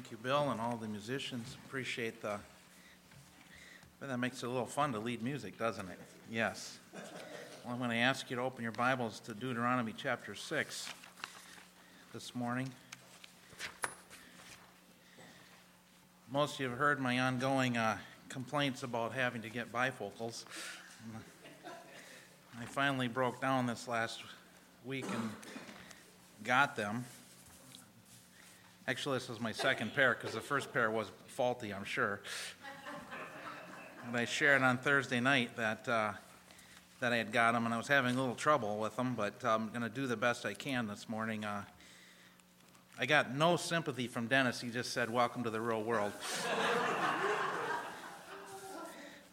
Thank you, Bill, and all the musicians. Appreciate the. Well, that makes it a little fun to lead music, doesn't it? Yes. Well, I'm going to ask you to open your Bibles to Deuteronomy chapter 6 this morning. Most of you have heard my ongoing uh, complaints about having to get bifocals. I finally broke down this last week and got them. Actually, this was my second pair because the first pair was faulty, I'm sure. And I shared on Thursday night that uh, that I had got them, and I was having a little trouble with them, but I'm going to do the best I can this morning. Uh, I got no sympathy from Dennis. He just said, "Welcome to the real world."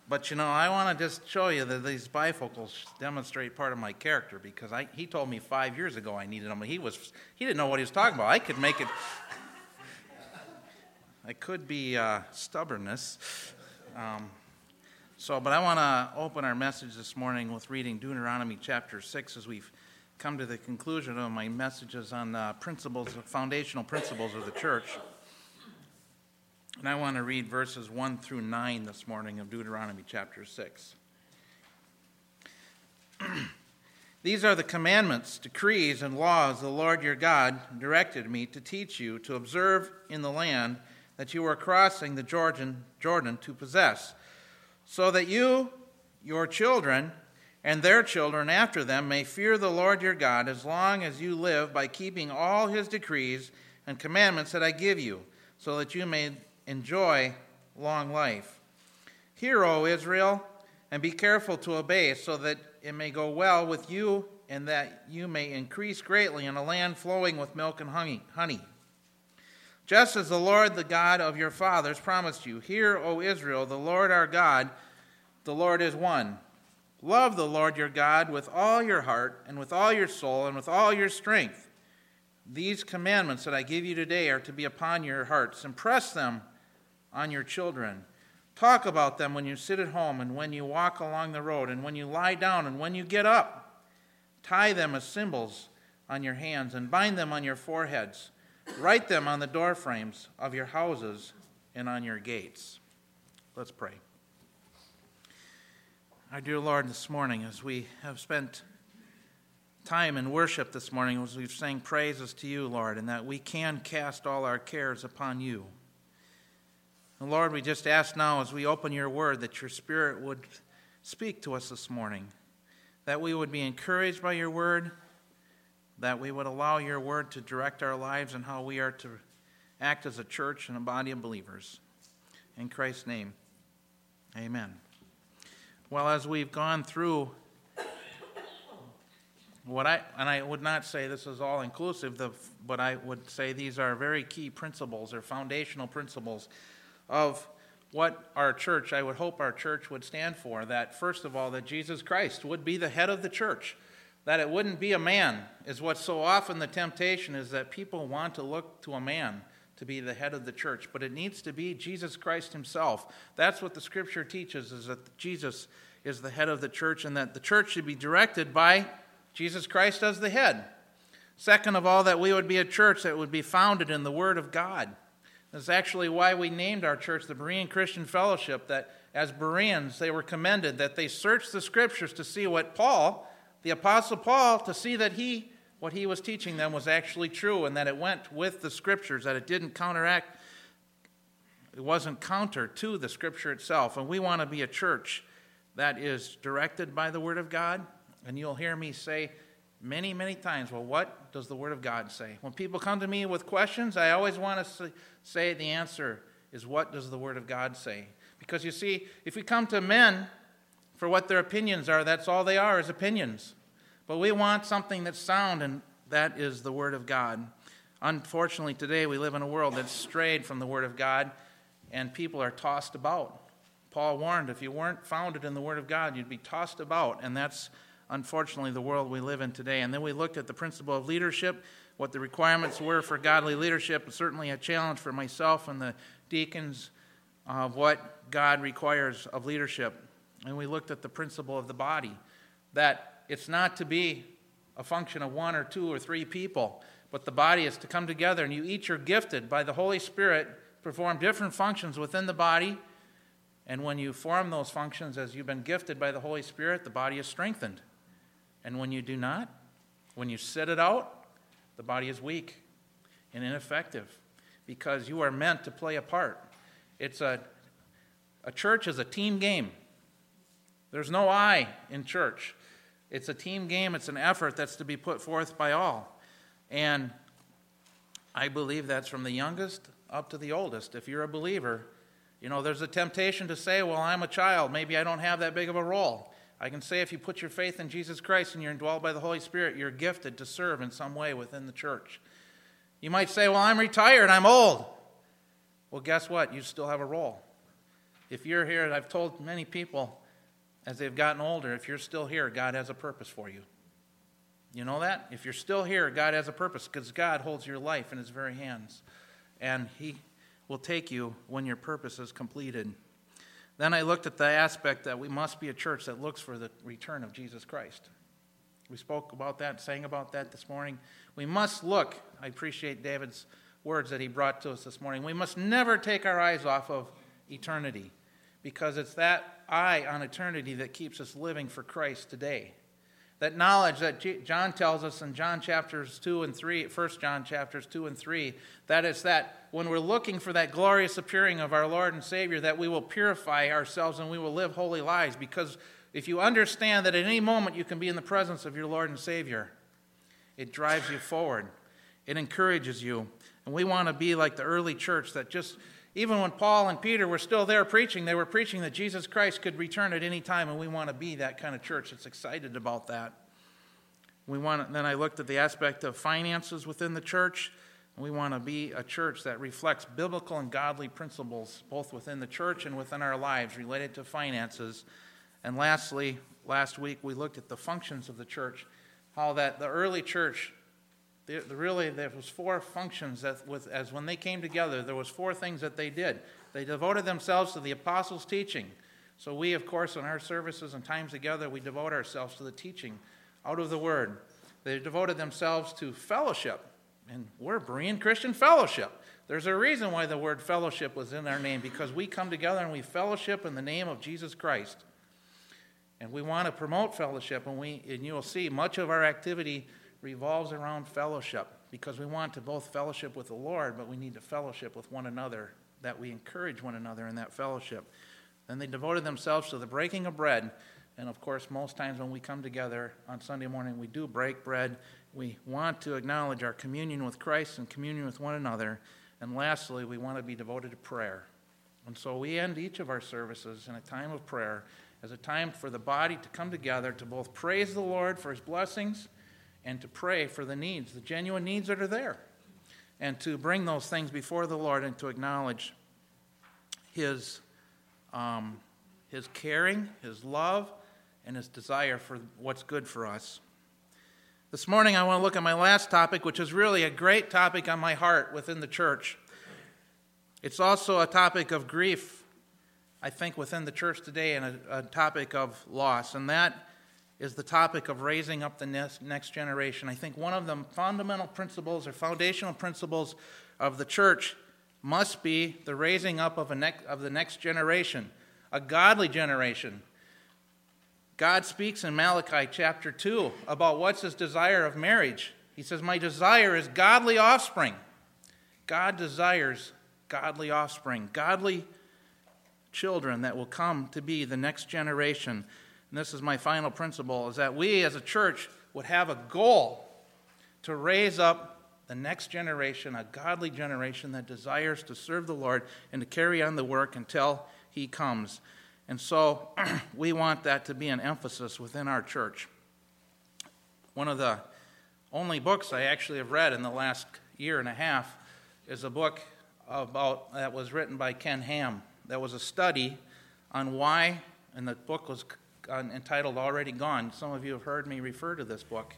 but you know, I want to just show you that these bifocals demonstrate part of my character because I, he told me five years ago I needed them. He was he didn't know what he was talking about. I could make it. I could be uh, stubbornness. Um, so, but I want to open our message this morning with reading Deuteronomy chapter 6 as we've come to the conclusion of my messages on principles, foundational principles of the church. And I want to read verses 1 through 9 this morning of Deuteronomy chapter 6. These are the commandments, decrees, and laws the Lord your God directed me to teach you to observe in the land that you are crossing the Jordan, Jordan to possess, so that you, your children, and their children after them may fear the Lord your God as long as you live by keeping all his decrees and commandments that I give you, so that you may enjoy long life. Hear, O Israel, and be careful to obey, so that it may go well with you and that you may increase greatly in a land flowing with milk and honey just as the Lord, the God of your fathers, promised you. Hear, O Israel, the Lord our God, the Lord is one. Love the Lord your God with all your heart, and with all your soul, and with all your strength. These commandments that I give you today are to be upon your hearts. Impress them on your children. Talk about them when you sit at home, and when you walk along the road, and when you lie down, and when you get up. Tie them as symbols on your hands, and bind them on your foreheads. Write them on the doorframes of your houses and on your gates. Let's pray. Our dear Lord, this morning, as we have spent time in worship this morning, as we've sang praises to you, Lord, and that we can cast all our cares upon you. And Lord, we just ask now as we open your word that your Spirit would speak to us this morning, that we would be encouraged by your word that we would allow your word to direct our lives and how we are to act as a church and a body of believers. In Christ's name, amen. Well, as we've gone through what I, and I would not say this is all inclusive, but I would say these are very key principles or foundational principles of what our church, I would hope our church would stand for. That, first of all, that Jesus Christ would be the head of the church that it wouldn't be a man is what so often the temptation is that people want to look to a man to be the head of the church but it needs to be jesus christ himself. That's what the scripture teaches is that jesus is the head of the church and that the church should be directed by jesus christ as the head. Second of all that we would be a church that would be founded in the word of god. That's actually why we named our church the berean christian fellowship that as bereans they were commended that they searched the scriptures to see what paul the Apostle Paul to see that he, what he was teaching them was actually true and that it went with the scriptures, that it didn't counteract, it wasn't counter to the scripture itself. And we want to be a church that is directed by the Word of God. And you'll hear me say many, many times, well, what does the Word of God say? When people come to me with questions, I always want to say the answer is, what does the Word of God say? Because you see, if we come to men for what their opinions are. That's all they are, is opinions. But we want something that's sound, and that is the Word of God. Unfortunately, today we live in a world that's strayed from the Word of God, and people are tossed about. Paul warned if you weren't founded in the Word of God, you'd be tossed about, and that's unfortunately the world we live in today. And then we looked at the principle of leadership, what the requirements were for godly leadership, certainly a challenge for myself and the deacons of what God requires of leadership and we looked at the principle of the body that it's not to be a function of one or two or three people, but the body is to come together, and you each are gifted by the Holy Spirit, perform different functions within the body. And when you form those functions as you've been gifted by the Holy Spirit, the body is strengthened. And when you do not, when you sit it out, the body is weak and ineffective because you are meant to play a part. It's a, a church is a team game. There's no I in church. It's a team game, it's an effort that's to be put forth by all. And I believe that's from the youngest up to the oldest. If you're a believer, you know, there's a temptation to say, well, I'm a child. Maybe I don't have that big of a role. I can say if you put your faith in Jesus Christ and you're indwelled by the Holy Spirit, you're gifted to serve in some way within the church. You might say, well, I'm retired, I'm old. Well, guess what? You still have a role. If you're here, and I've told many people as they've gotten older, if you're still here, God has a purpose for you. You know that? If you're still here, God has a purpose because God holds your life in His very hands. And He will take you when your purpose is completed. Then I looked at the aspect that we must be a church that looks for the return of Jesus Christ. We spoke about that, sang about that this morning. We must look. I appreciate David's words that he brought to us this morning. We must never take our eyes off of eternity because it's that eye on eternity that keeps us living for Christ today. That knowledge that John tells us in John chapters 2 and 3, 1 John chapters 2 and 3, that is that when we're looking for that glorious appearing of our Lord and Savior, that we will purify ourselves and we will live holy lives. Because if you understand that at any moment you can be in the presence of your Lord and Savior, it drives you forward, it encourages you. And we want to be like the early church that just even when Paul and Peter were still there preaching, they were preaching that Jesus Christ could return at any time, and we want to be that kind of church that's excited about that. We want. Then I looked at the aspect of finances within the church. We want to be a church that reflects biblical and godly principles, both within the church and within our lives, related to finances. And lastly, last week we looked at the functions of the church, how that the early church really, there was four functions that, with, as when they came together, there was four things that they did. They devoted themselves to the apostles' teaching. So we, of course, in our services and times together, we devote ourselves to the teaching out of the Word. They devoted themselves to fellowship, and we're Berean Christian Fellowship. There's a reason why the word fellowship was in our name, because we come together and we fellowship in the name of Jesus Christ. And we want to promote fellowship, and, we, and you'll see much of our activity revolves around fellowship because we want to both fellowship with the Lord, but we need to fellowship with one another, that we encourage one another in that fellowship. Then they devoted themselves to the breaking of bread. And of course, most times when we come together on Sunday morning, we do break bread. We want to acknowledge our communion with Christ and communion with one another. And lastly, we want to be devoted to prayer. And so we end each of our services in a time of prayer as a time for the body to come together to both praise the Lord for his blessings and to pray for the needs, the genuine needs that are there, and to bring those things before the Lord and to acknowledge His, um, His caring, His love, and His desire for what's good for us. This morning, I want to look at my last topic, which is really a great topic on my heart within the church. It's also a topic of grief, I think, within the church today, and a, a topic of loss, and that is the topic of raising up the next, generation. I think one of the fundamental principles or foundational principles of the church must be the raising up of, a of the next generation, a godly generation. God speaks in Malachi chapter 2 about what's his desire of marriage. He says, My desire is godly offspring. God desires godly offspring, godly children that will come to be the next generation and this is my final principle, is that we as a church would have a goal to raise up the next generation, a godly generation that desires to serve the Lord and to carry on the work until He comes. And so we want that to be an emphasis within our church. One of the only books I actually have read in the last year and a half is a book about that was written by Ken Ham. That was a study on why, and the book was Uh, entitled Already Gone. Some of you have heard me refer to this book.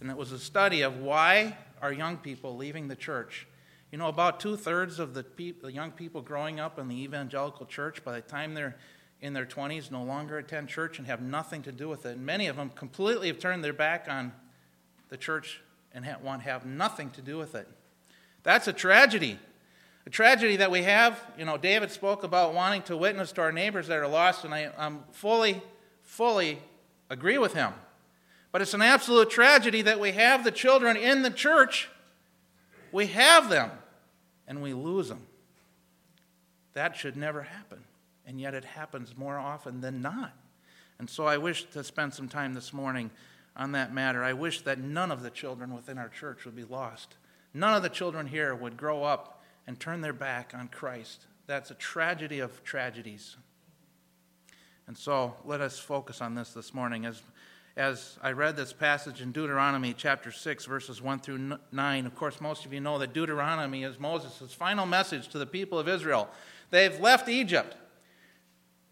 And it was a study of why are young people leaving the church. You know, about two thirds of the, the young people growing up in the evangelical church, by the time they're in their 20s, no longer attend church and have nothing to do with it. And many of them completely have turned their back on the church and want to have nothing to do with it. That's a tragedy. A tragedy that we have, you know, David spoke about wanting to witness to our neighbors that are lost, and I I'm fully, fully agree with him. But it's an absolute tragedy that we have the children in the church, we have them, and we lose them. That should never happen. And yet it happens more often than not. And so I wish to spend some time this morning on that matter. I wish that none of the children within our church would be lost. None of the children here would grow up and turn their back on Christ. That's a tragedy of tragedies. And so let us focus on this this morning. As, as I read this passage in Deuteronomy chapter 6, verses 1 through 9, of course, most of you know that Deuteronomy is Moses' final message to the people of Israel. They've left Egypt.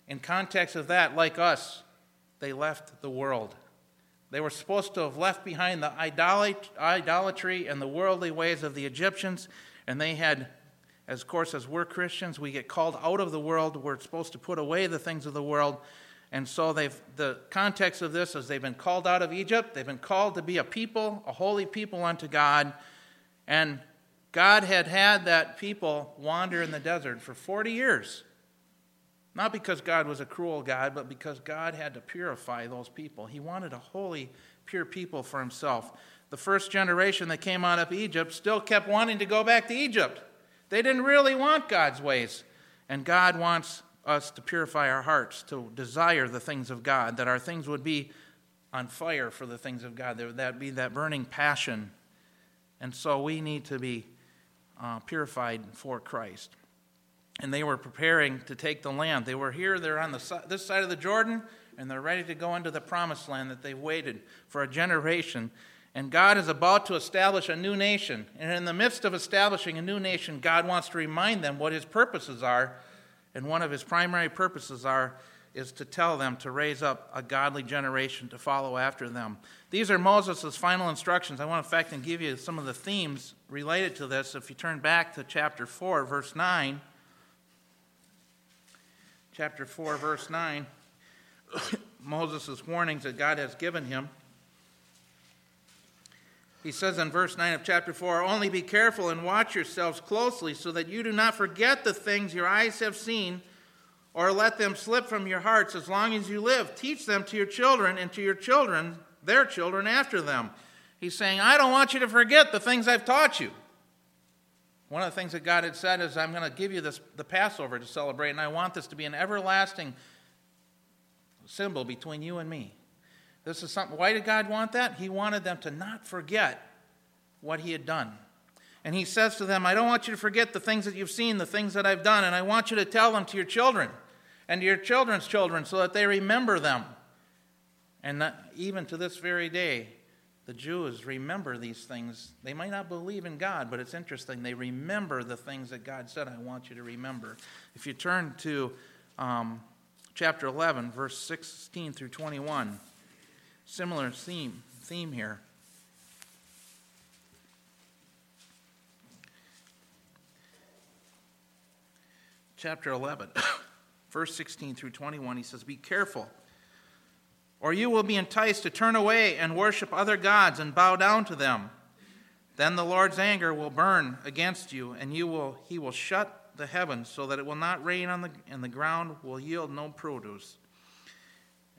In context of that, like us, they left the world. They were supposed to have left behind the idolatry and the worldly ways of the Egyptians, and they had as of course as we're christians we get called out of the world. We're supposed to put away the things of the world. And so they've the context of this is they've been called out of egypt. They've been called to be a people a holy people unto god. And god had had that people wander in the desert for 40 years. Not because god was a cruel god but because god had to purify those people. He wanted a holy pure people for himself. The first generation that came out of egypt still kept wanting to go back to egypt they didn't really want God's ways. And God wants us to purify our hearts, to desire the things of God, that our things would be on fire for the things of God, that would be that burning passion. And so we need to be uh, purified for Christ. And they were preparing to take the land. They were here, they're on the, this side of the Jordan, and they're ready to go into the promised land that they've waited for a generation and God is about to establish a new nation. And in the midst of establishing a new nation, God wants to remind them what his purposes are. And one of his primary purposes are is to tell them to raise up a godly generation to follow after them. These are Moses' final instructions. I want to, fact, and give you some of the themes related to this. If you turn back to chapter 4, verse 9, chapter 4, verse 9, Moses' warnings that God has given him. He says in verse 9 of chapter 4 Only be careful and watch yourselves closely so that you do not forget the things your eyes have seen or let them slip from your hearts as long as you live. Teach them to your children and to your children, their children after them. He's saying, I don't want you to forget the things I've taught you. One of the things that God had said is, I'm going to give you this, the Passover to celebrate, and I want this to be an everlasting symbol between you and me. This is something, why did God want that? He wanted them to not forget what He had done. And He says to them, I don't want you to forget the things that you've seen, the things that I've done, and I want you to tell them to your children and to your children's children so that they remember them. And even to this very day, the Jews remember these things. They might not believe in God, but it's interesting. They remember the things that God said, I want you to remember. If you turn to um, chapter 11, verse 16 through 21. Similar theme, theme here. Chapter 11, verse 16 through 21, he says, Be careful, or you will be enticed to turn away and worship other gods and bow down to them. Then the Lord's anger will burn against you, and you will, he will shut the heavens so that it will not rain on the, and the ground will yield no produce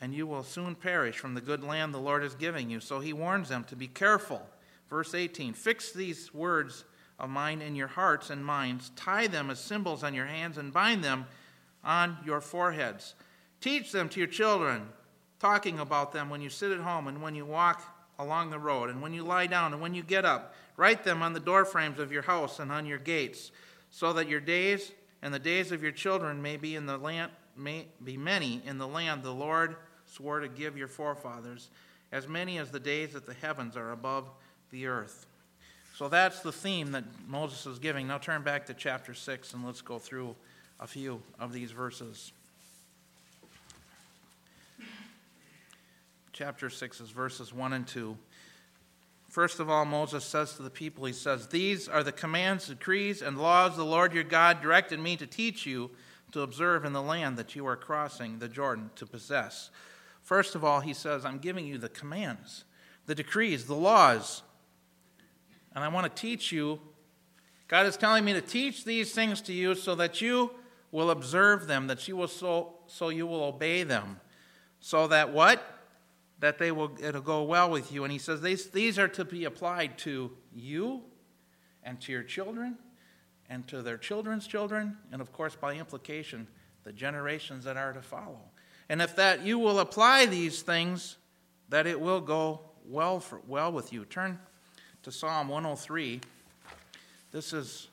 and you will soon perish from the good land the Lord is giving you. So he warns them to be careful. Verse 18 Fix these words of mine in your hearts and minds, tie them as symbols on your hands, and bind them on your foreheads. Teach them to your children, talking about them when you sit at home and when you walk along the road, and when you lie down and when you get up. Write them on the doorframes of your house and on your gates, so that your days and the days of your children may be in the land may be many in the land the Lord swore to give your forefathers, as many as the days that the heavens are above the earth. So that's the theme that Moses is giving. Now turn back to chapter 6 and let's go through a few of these verses. Chapter 6 is verses 1 and 2. First of all, Moses says to the people, He says, These are the commands, decrees, and laws the Lord your God directed me to teach you to observe in the land that you are crossing the Jordan to possess First of all, he says, I'm giving you the commands, the decrees, the laws. And I want to teach you. God is telling me to teach these things to you so that you will observe them, that you will so, so you will obey them. So that what? That they will it'll go well with you. And he says these, these are to be applied to you and to your children and to their children's children, and of course, by implication, the generations that are to follow. And if that you will apply these things, that it will go well, for, well with you. Turn to Psalm 103. This is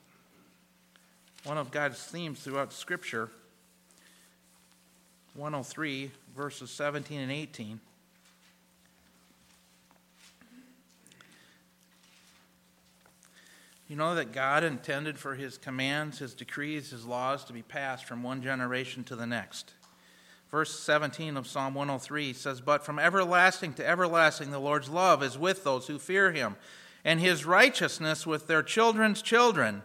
one of God's themes throughout Scripture. 103, verses 17 and 18. You know that God intended for his commands, his decrees, his laws to be passed from one generation to the next. Verse 17 of Psalm 103 says, But from everlasting to everlasting the Lord's love is with those who fear him, and his righteousness with their children's children,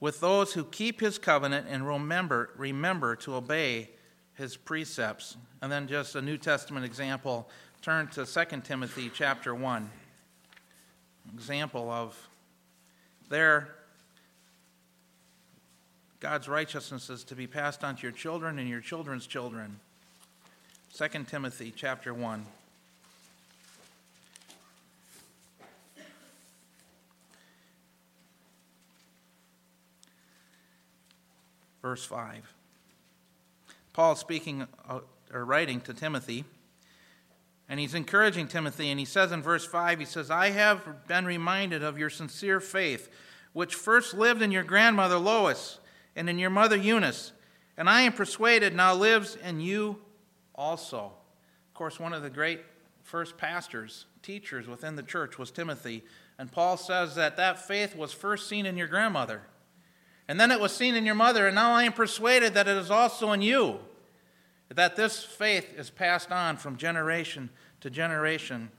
with those who keep his covenant and remember, remember to obey his precepts. And then just a New Testament example, turn to 2 Timothy chapter 1. Example of there, God's righteousness is to be passed on to your children and your children's children. 2 Timothy chapter 1. Verse 5. Paul speaking uh, or writing to Timothy, and he's encouraging Timothy, and he says in verse 5, he says, I have been reminded of your sincere faith, which first lived in your grandmother Lois and in your mother Eunice, and I am persuaded now lives in you also. Of course, one of the great first pastors, teachers within the church was Timothy, and Paul says that that faith was first seen in your grandmother. And then it was seen in your mother, and now I am persuaded that it is also in you that this faith is passed on from generation to generation.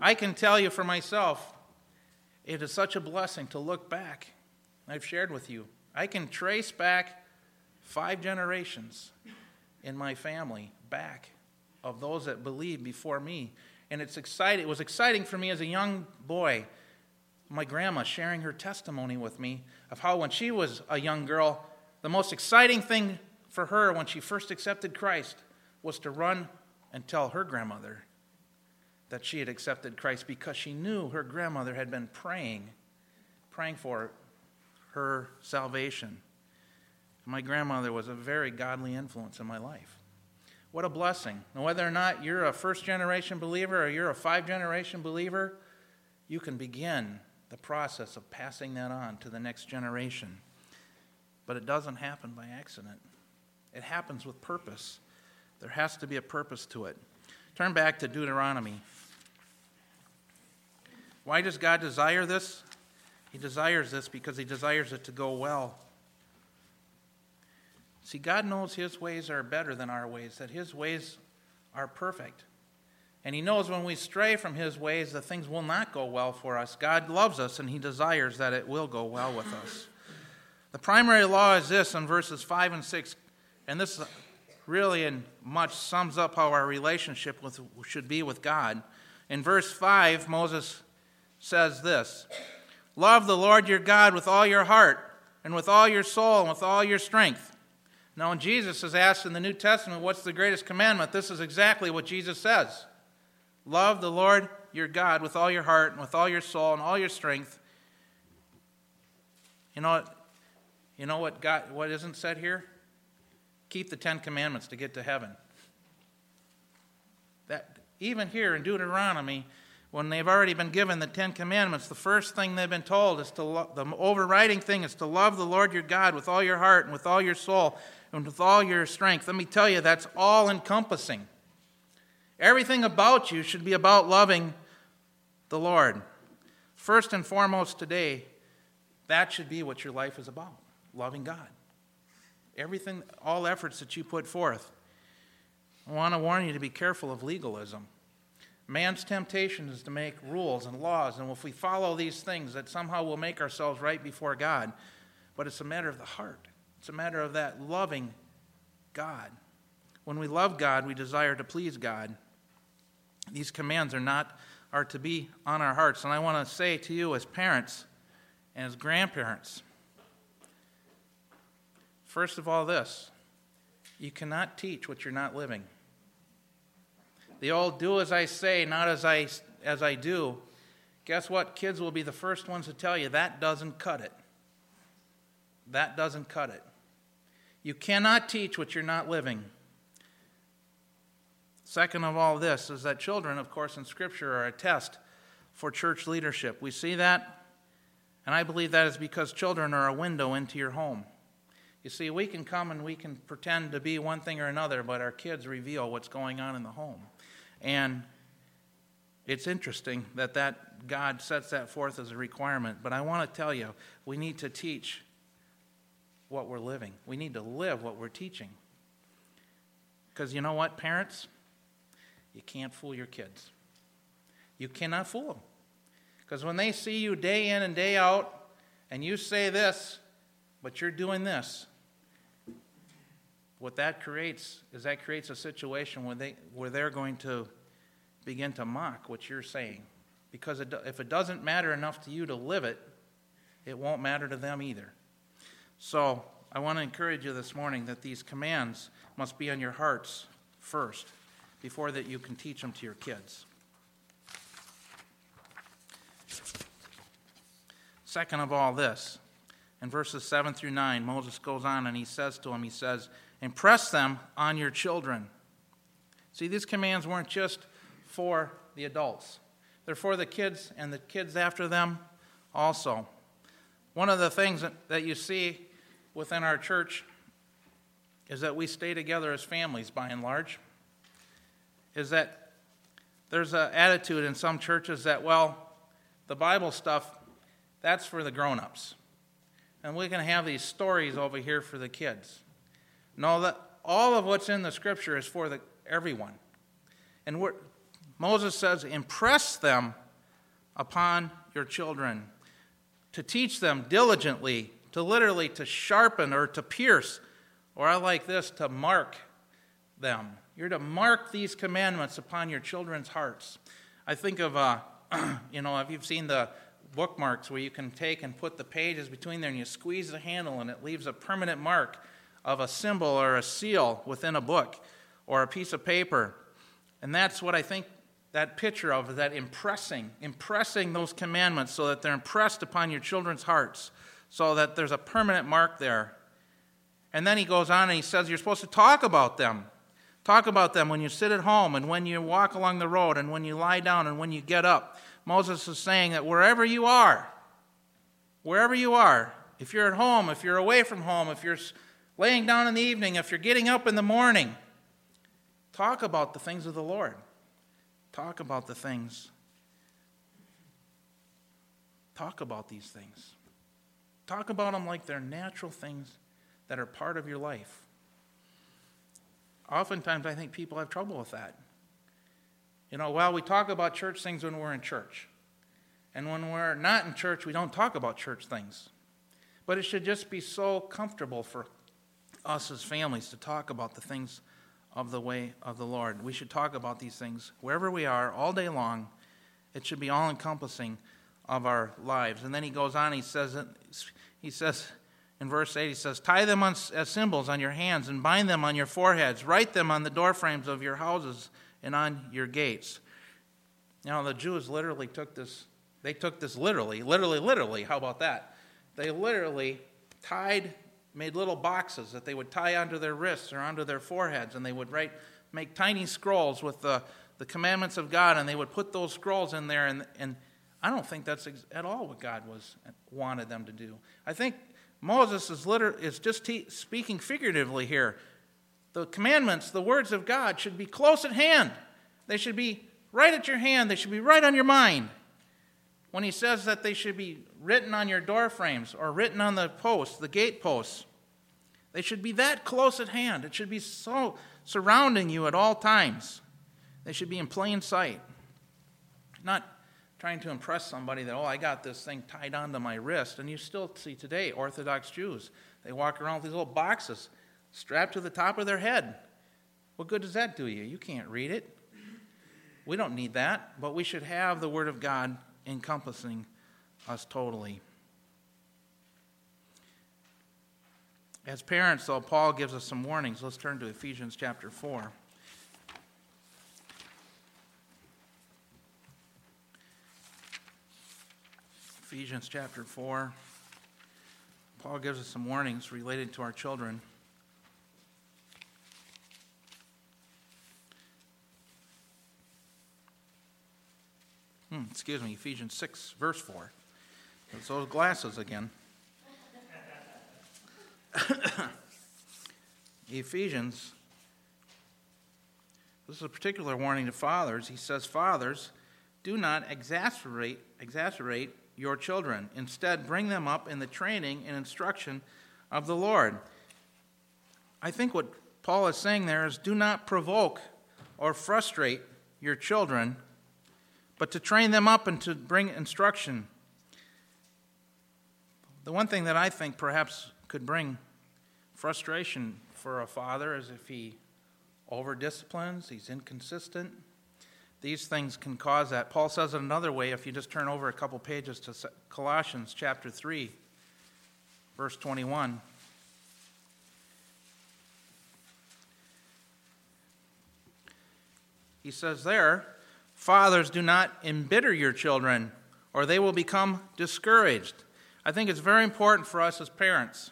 I can tell you for myself, it is such a blessing to look back. I've shared with you. I can trace back five generations in my family back of those that believed before me. And it's exciting. It was exciting for me as a young boy, my grandma sharing her testimony with me of how when she was a young girl, the most exciting thing for her when she first accepted Christ was to run and tell her grandmother that she had accepted Christ because she knew her grandmother had been praying, praying for her salvation. My grandmother was a very godly influence in my life. What a blessing. And whether or not you're a first generation believer or you're a five generation believer, you can begin the process of passing that on to the next generation. But it doesn't happen by accident. It happens with purpose. There has to be a purpose to it. Turn back to Deuteronomy. Why does God desire this? He desires this because He desires it to go well. See, God knows His ways are better than our ways, that His ways are perfect. And He knows when we stray from His ways that things will not go well for us. God loves us and He desires that it will go well with us. The primary law is this in verses 5 and 6 and this really and much sums up how our relationship with, should be with God. In verse 5, Moses says this Love the Lord your God with all your heart, and with all your soul, and with all your strength. Now, when Jesus is asked in the New Testament, what's the greatest commandment? This is exactly what Jesus says Love the Lord your God with all your heart, and with all your soul, and all your strength. You know? You know what God what isn't said here? keep the Ten Commandments to get to heaven. That even here in Deuteronomy, when they've already been given the Ten Commandments, the first thing they've been told is to lo- the overriding thing is to love the Lord your God with all your heart and with all your soul and with all your strength. Let me tell you, that's all encompassing. Everything about you should be about loving the Lord. First and foremost today, that should be what your life is about loving God everything, all efforts that you put forth. I want to warn you to be careful of legalism. Man's temptation is to make rules and laws, and if we follow these things, that somehow we'll make ourselves right before God. But it's a matter of the heart, it's a matter of that loving God. When we love God, we desire to please God. These commands are not are to be on our hearts. And I want to say to you, as parents and as grandparents, first of all, this you cannot teach what you're not living. The all do as I say, not as I, as I do. Guess what? Kids will be the first ones to tell you that doesn't cut it. That doesn't cut it. You cannot teach what you're not living. Second of all, this is that children, of course, in Scripture are a test for church leadership. We see that, and I believe that is because children are a window into your home. You see, we can come and we can pretend to be one thing or another, but our kids reveal what's going on in the home. And it's interesting that, that God sets that forth as a requirement. But I want to tell you, we need to teach what we're living. We need to live what we're teaching. Because you know what, parents? You can't fool your kids. You cannot fool them. Because when they see you day in and day out, and you say this, but you're doing this, what that creates is that creates a situation where, they, where they're going to begin to mock what you're saying. Because it, if it doesn't matter enough to you to live it, it won't matter to them either. So I want to encourage you this morning that these commands must be on your hearts first before that you can teach them to your kids. Second of all, this. In verses 7 through 9, Moses goes on and he says to him, he says, Impress them on your children. See, these commands weren't just for the adults, they're for the kids and the kids after them also. One of the things that you see within our church is that we stay together as families by and large. Is that there's an attitude in some churches that, well, the Bible stuff, that's for the grown ups. And we can have these stories over here for the kids. No, that all of what's in the scripture is for the, everyone. And what Moses says, impress them upon your children to teach them diligently, to literally to sharpen or to pierce, or I like this, to mark them. You're to mark these commandments upon your children's hearts. I think of, uh, you know, if you've seen the bookmarks where you can take and put the pages between there and you squeeze the handle and it leaves a permanent mark of a symbol or a seal within a book or a piece of paper. And that's what I think that picture of that impressing, impressing those commandments so that they're impressed upon your children's hearts, so that there's a permanent mark there. And then he goes on and he says you're supposed to talk about them. Talk about them when you sit at home and when you walk along the road and when you lie down and when you get up. Moses is saying that wherever you are, wherever you are, if you're at home, if you're away from home, if you're laying down in the evening, if you're getting up in the morning, talk about the things of the Lord. Talk about the things. Talk about these things. Talk about them like they're natural things that are part of your life. Oftentimes, I think people have trouble with that. You know, well, we talk about church things when we're in church. And when we're not in church, we don't talk about church things. But it should just be so comfortable for us as families to talk about the things of the way of the Lord. We should talk about these things wherever we are, all day long. It should be all encompassing of our lives. And then he goes on, he says, he says in verse 8, he says, Tie them on, as symbols on your hands and bind them on your foreheads. Write them on the doorframes of your houses and on your gates. Now, the Jews literally took this, they took this literally, literally, literally. How about that? They literally tied made little boxes that they would tie onto their wrists or onto their foreheads, and they would write, make tiny scrolls with the, the commandments of God, and they would put those scrolls in there. And, and I don't think that's at all what God was wanted them to do. I think Moses is, liter- is just te- speaking figuratively here. The commandments, the words of God, should be close at hand. They should be right at your hand. They should be right on your mind. When he says that they should be written on your door frames or written on the posts, the gate posts, they should be that close at hand. It should be so surrounding you at all times. They should be in plain sight. Not trying to impress somebody that, oh, I got this thing tied onto my wrist. And you still see today Orthodox Jews. They walk around with these little boxes strapped to the top of their head. What good does that do you? You can't read it. We don't need that, but we should have the Word of God encompassing us totally. As parents, though, Paul gives us some warnings. Let's turn to Ephesians chapter 4. Ephesians chapter 4. Paul gives us some warnings related to our children. Hmm, excuse me, Ephesians 6, verse 4. It's those glasses again. Ephesians, this is a particular warning to fathers. He says, Fathers, do not exasperate, exasperate your children. Instead, bring them up in the training and instruction of the Lord. I think what Paul is saying there is do not provoke or frustrate your children, but to train them up and to bring instruction. The one thing that I think perhaps could bring frustration for a father is if he over disciplines, he's inconsistent. These things can cause that. Paul says it another way if you just turn over a couple pages to Colossians chapter 3, verse 21. He says there, Fathers, do not embitter your children, or they will become discouraged. I think it's very important for us as parents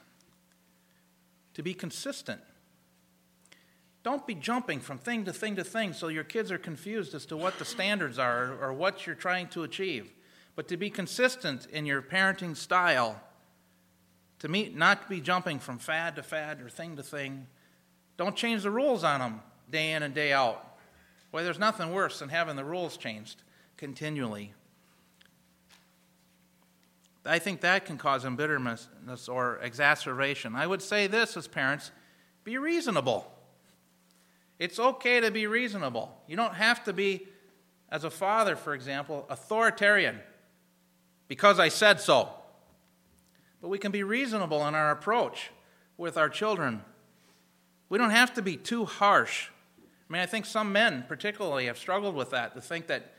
to be consistent. Don't be jumping from thing to thing to thing so your kids are confused as to what the standards are or what you're trying to achieve. But to be consistent in your parenting style, to meet, not be jumping from fad to fad or thing to thing. Don't change the rules on them day in and day out. Well, there's nothing worse than having the rules changed continually. I think that can cause embitterment or exacerbation. I would say this as parents be reasonable. It's okay to be reasonable. You don't have to be, as a father, for example, authoritarian because I said so. But we can be reasonable in our approach with our children. We don't have to be too harsh. I mean, I think some men, particularly, have struggled with that to think that,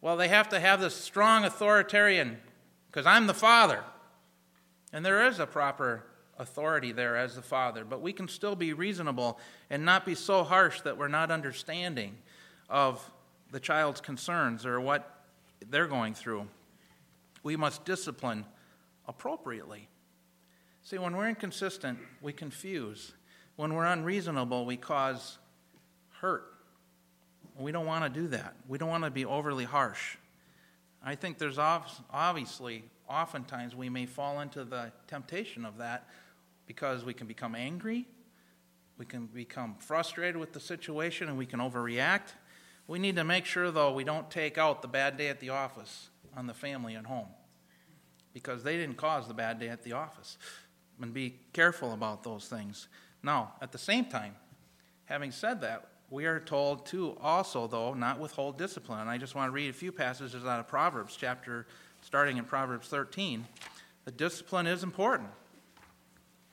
well, they have to have this strong authoritarian because I'm the father. And there is a proper authority there as the father, but we can still be reasonable and not be so harsh that we're not understanding of the child's concerns or what they're going through. We must discipline appropriately. See, when we're inconsistent, we confuse. When we're unreasonable, we cause hurt. We don't want to do that. We don't want to be overly harsh. I think there's obviously, oftentimes, we may fall into the temptation of that because we can become angry, we can become frustrated with the situation, and we can overreact. We need to make sure, though, we don't take out the bad day at the office on the family at home because they didn't cause the bad day at the office. And be careful about those things. Now, at the same time, having said that, we are told to also, though, not withhold discipline. And I just want to read a few passages out of Proverbs, chapter starting in Proverbs 13. The discipline is important,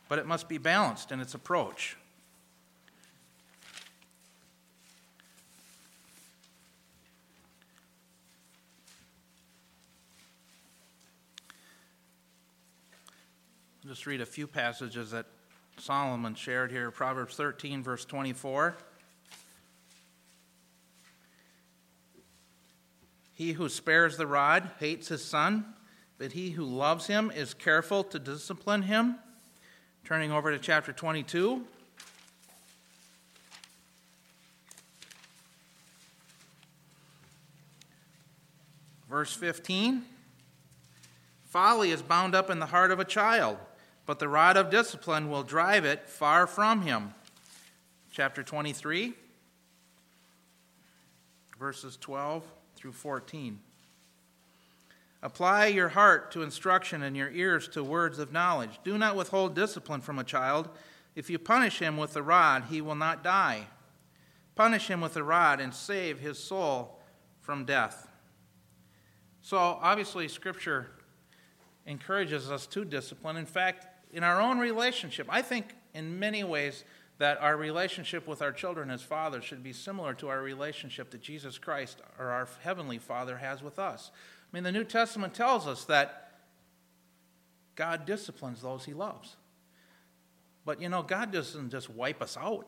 but it must be balanced in its approach. I'll just read a few passages that Solomon shared here. Proverbs 13, verse 24. He who spares the rod hates his son, but he who loves him is careful to discipline him. Turning over to chapter 22. Verse 15 Folly is bound up in the heart of a child, but the rod of discipline will drive it far from him. Chapter 23, verses 12 through 14. Apply your heart to instruction and your ears to words of knowledge. Do not withhold discipline from a child. If you punish him with the rod, he will not die. Punish him with the rod and save his soul from death. So, obviously, Scripture encourages us to discipline. In fact, in our own relationship, I think in many ways that our relationship with our children as fathers should be similar to our relationship that Jesus Christ or our Heavenly Father has with us. I mean, the New Testament tells us that God disciplines those he loves. But you know, God doesn't just wipe us out,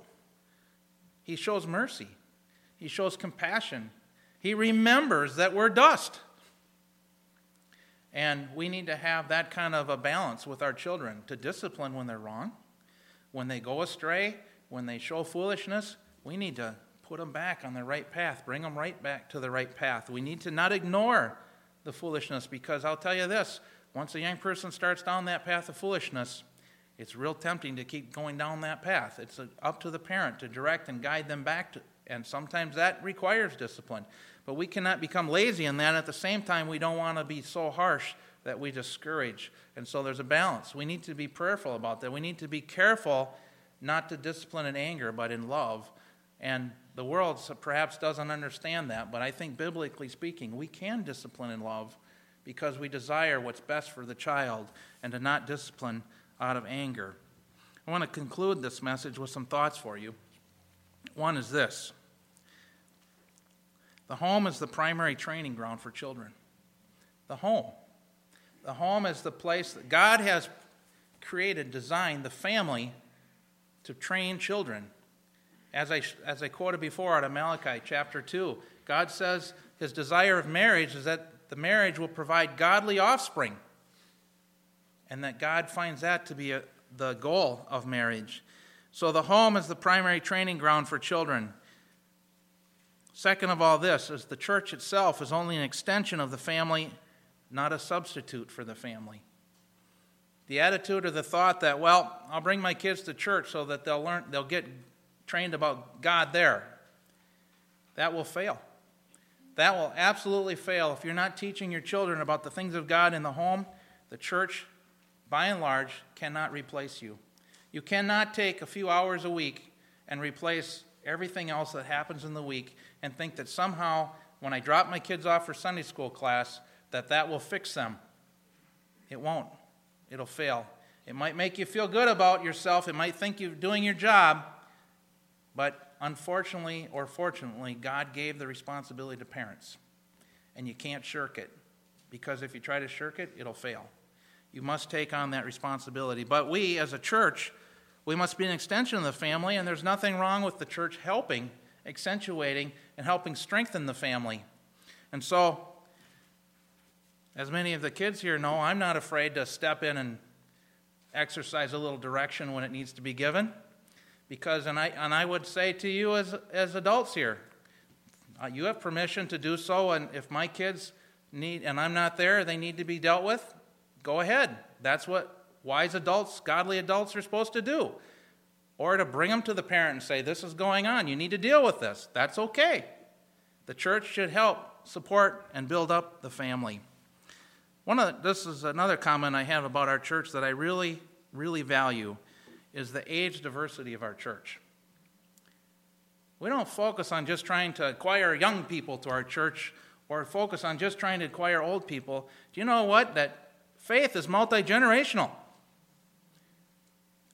He shows mercy, He shows compassion, He remembers that we're dust. And we need to have that kind of a balance with our children to discipline when they're wrong when they go astray, when they show foolishness, we need to put them back on the right path, bring them right back to the right path. We need to not ignore the foolishness because I'll tell you this once a young person starts down that path of foolishness, it's real tempting to keep going down that path. It's up to the parent to direct and guide them back to, and sometimes that requires discipline. But we cannot become lazy in that. At the same time, we don't want to be so harsh that we discourage. And so there's a balance. We need to be prayerful about that. We need to be careful not to discipline in anger, but in love. And the world perhaps doesn't understand that, but I think biblically speaking, we can discipline in love because we desire what's best for the child and to not discipline out of anger. I want to conclude this message with some thoughts for you. One is this the home is the primary training ground for children. The home. The home is the place that God has created, designed the family to train children. As I, as I quoted before out of Malachi chapter 2, God says his desire of marriage is that the marriage will provide godly offspring, and that God finds that to be a, the goal of marriage. So the home is the primary training ground for children. Second of all, this is the church itself is only an extension of the family not a substitute for the family. The attitude or the thought that, well, I'll bring my kids to church so that they'll learn, they'll get trained about God there, that will fail. That will absolutely fail. If you're not teaching your children about the things of God in the home, the church, by and large, cannot replace you. You cannot take a few hours a week and replace everything else that happens in the week and think that somehow, when I drop my kids off for Sunday school class, that that will fix them. It won't. It'll fail. It might make you feel good about yourself. It might think you're doing your job. But unfortunately or fortunately, God gave the responsibility to parents. And you can't shirk it. Because if you try to shirk it, it'll fail. You must take on that responsibility. But we, as a church, we must be an extension of the family, and there's nothing wrong with the church helping, accentuating, and helping strengthen the family. And so, as many of the kids here know, I'm not afraid to step in and exercise a little direction when it needs to be given. Because, and I, and I would say to you as, as adults here, uh, you have permission to do so. And if my kids need, and I'm not there, they need to be dealt with, go ahead. That's what wise adults, godly adults are supposed to do. Or to bring them to the parent and say, This is going on. You need to deal with this. That's okay. The church should help support and build up the family. One of the, this is another comment I have about our church that I really, really value is the age diversity of our church. We don't focus on just trying to acquire young people to our church or focus on just trying to acquire old people. Do you know what? That faith is multi generational.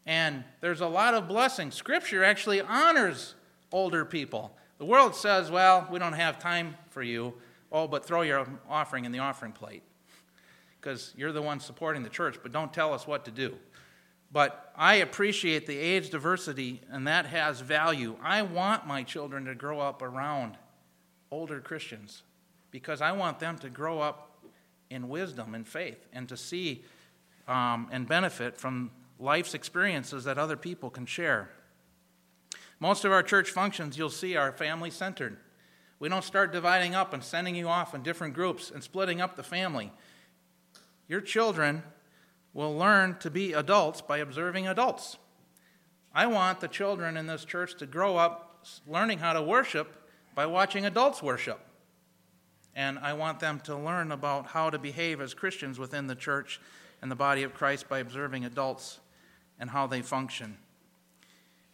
And there's a lot of blessing. Scripture actually honors older people. The world says, well, we don't have time for you. Oh, but throw your offering in the offering plate because you're the one supporting the church, but don't tell us what to do. But I appreciate the age diversity, and that has value. I want my children to grow up around older Christians because I want them to grow up in wisdom and faith and to see um, and benefit from life's experiences that other people can share. Most of our church functions, you'll see, are family centered. We don't start dividing up and sending you off in different groups and splitting up the family. Your children will learn to be adults by observing adults. I want the children in this church to grow up learning how to worship by watching adults worship. And I want them to learn about how to behave as Christians within the church and the body of Christ by observing adults and how they function.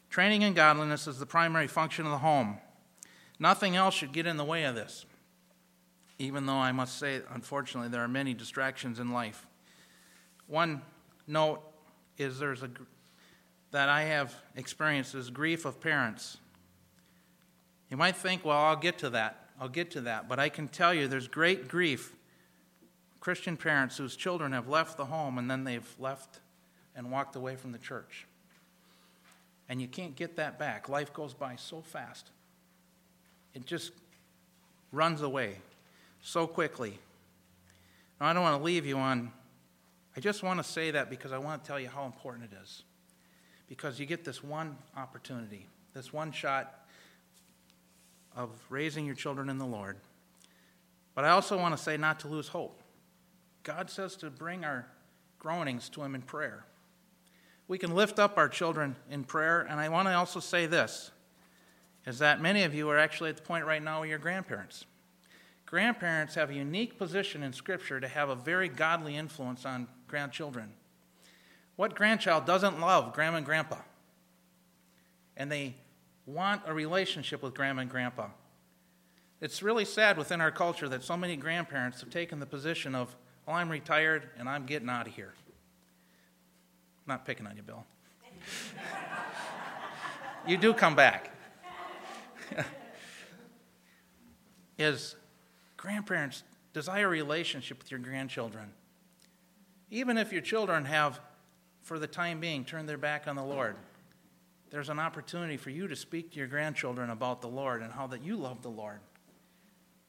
Training in godliness is the primary function of the home. Nothing else should get in the way of this even though I must say, unfortunately, there are many distractions in life. One note is there's a that I have experienced is grief of parents. You might think, well, I'll get to that. I'll get to that. But I can tell you there's great grief. Christian parents whose children have left the home and then they've left and walked away from the church. And you can't get that back. Life goes by so fast. It just runs away so quickly. Now, I don't want to leave you on, I just want to say that because I want to tell you how important it is. Because you get this one opportunity, this one shot of raising your children in the Lord. But I also want to say not to lose hope. God says to bring our groanings to Him in prayer. We can lift up our children in prayer, and I want to also say this is that many of you are actually at the point right now with your grandparents. Grandparents have a unique position in Scripture to have a very godly influence on grandchildren. What grandchild doesn't love grandma and grandpa? And they want a relationship with grandma and grandpa. It's really sad within our culture that so many grandparents have taken the position of, well, I'm retired and I'm getting out of here. not picking on you, Bill. you do come back. is grandparents desire a relationship with your grandchildren. Even if your children have, for the time being, turned their back on the Lord, there's an opportunity for you to speak to your grandchildren about the Lord and how that you love the Lord.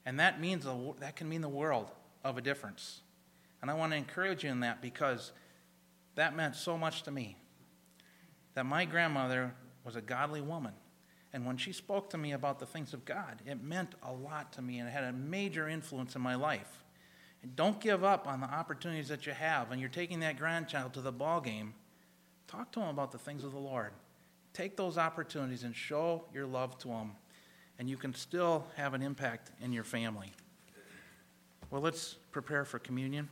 And that means that can mean the world of a difference. And I want to encourage you in that because that meant so much to me. That my grandmother was a godly woman. And when she spoke to me about the things of God, it meant a lot to me and it had a major influence in my life. And don't give up on the opportunities that you have. When you're taking that grandchild to the ball game, talk to them about the things of the Lord. Take those opportunities and show your love to them, and you can still have an impact in your family. Well, let's prepare for communion.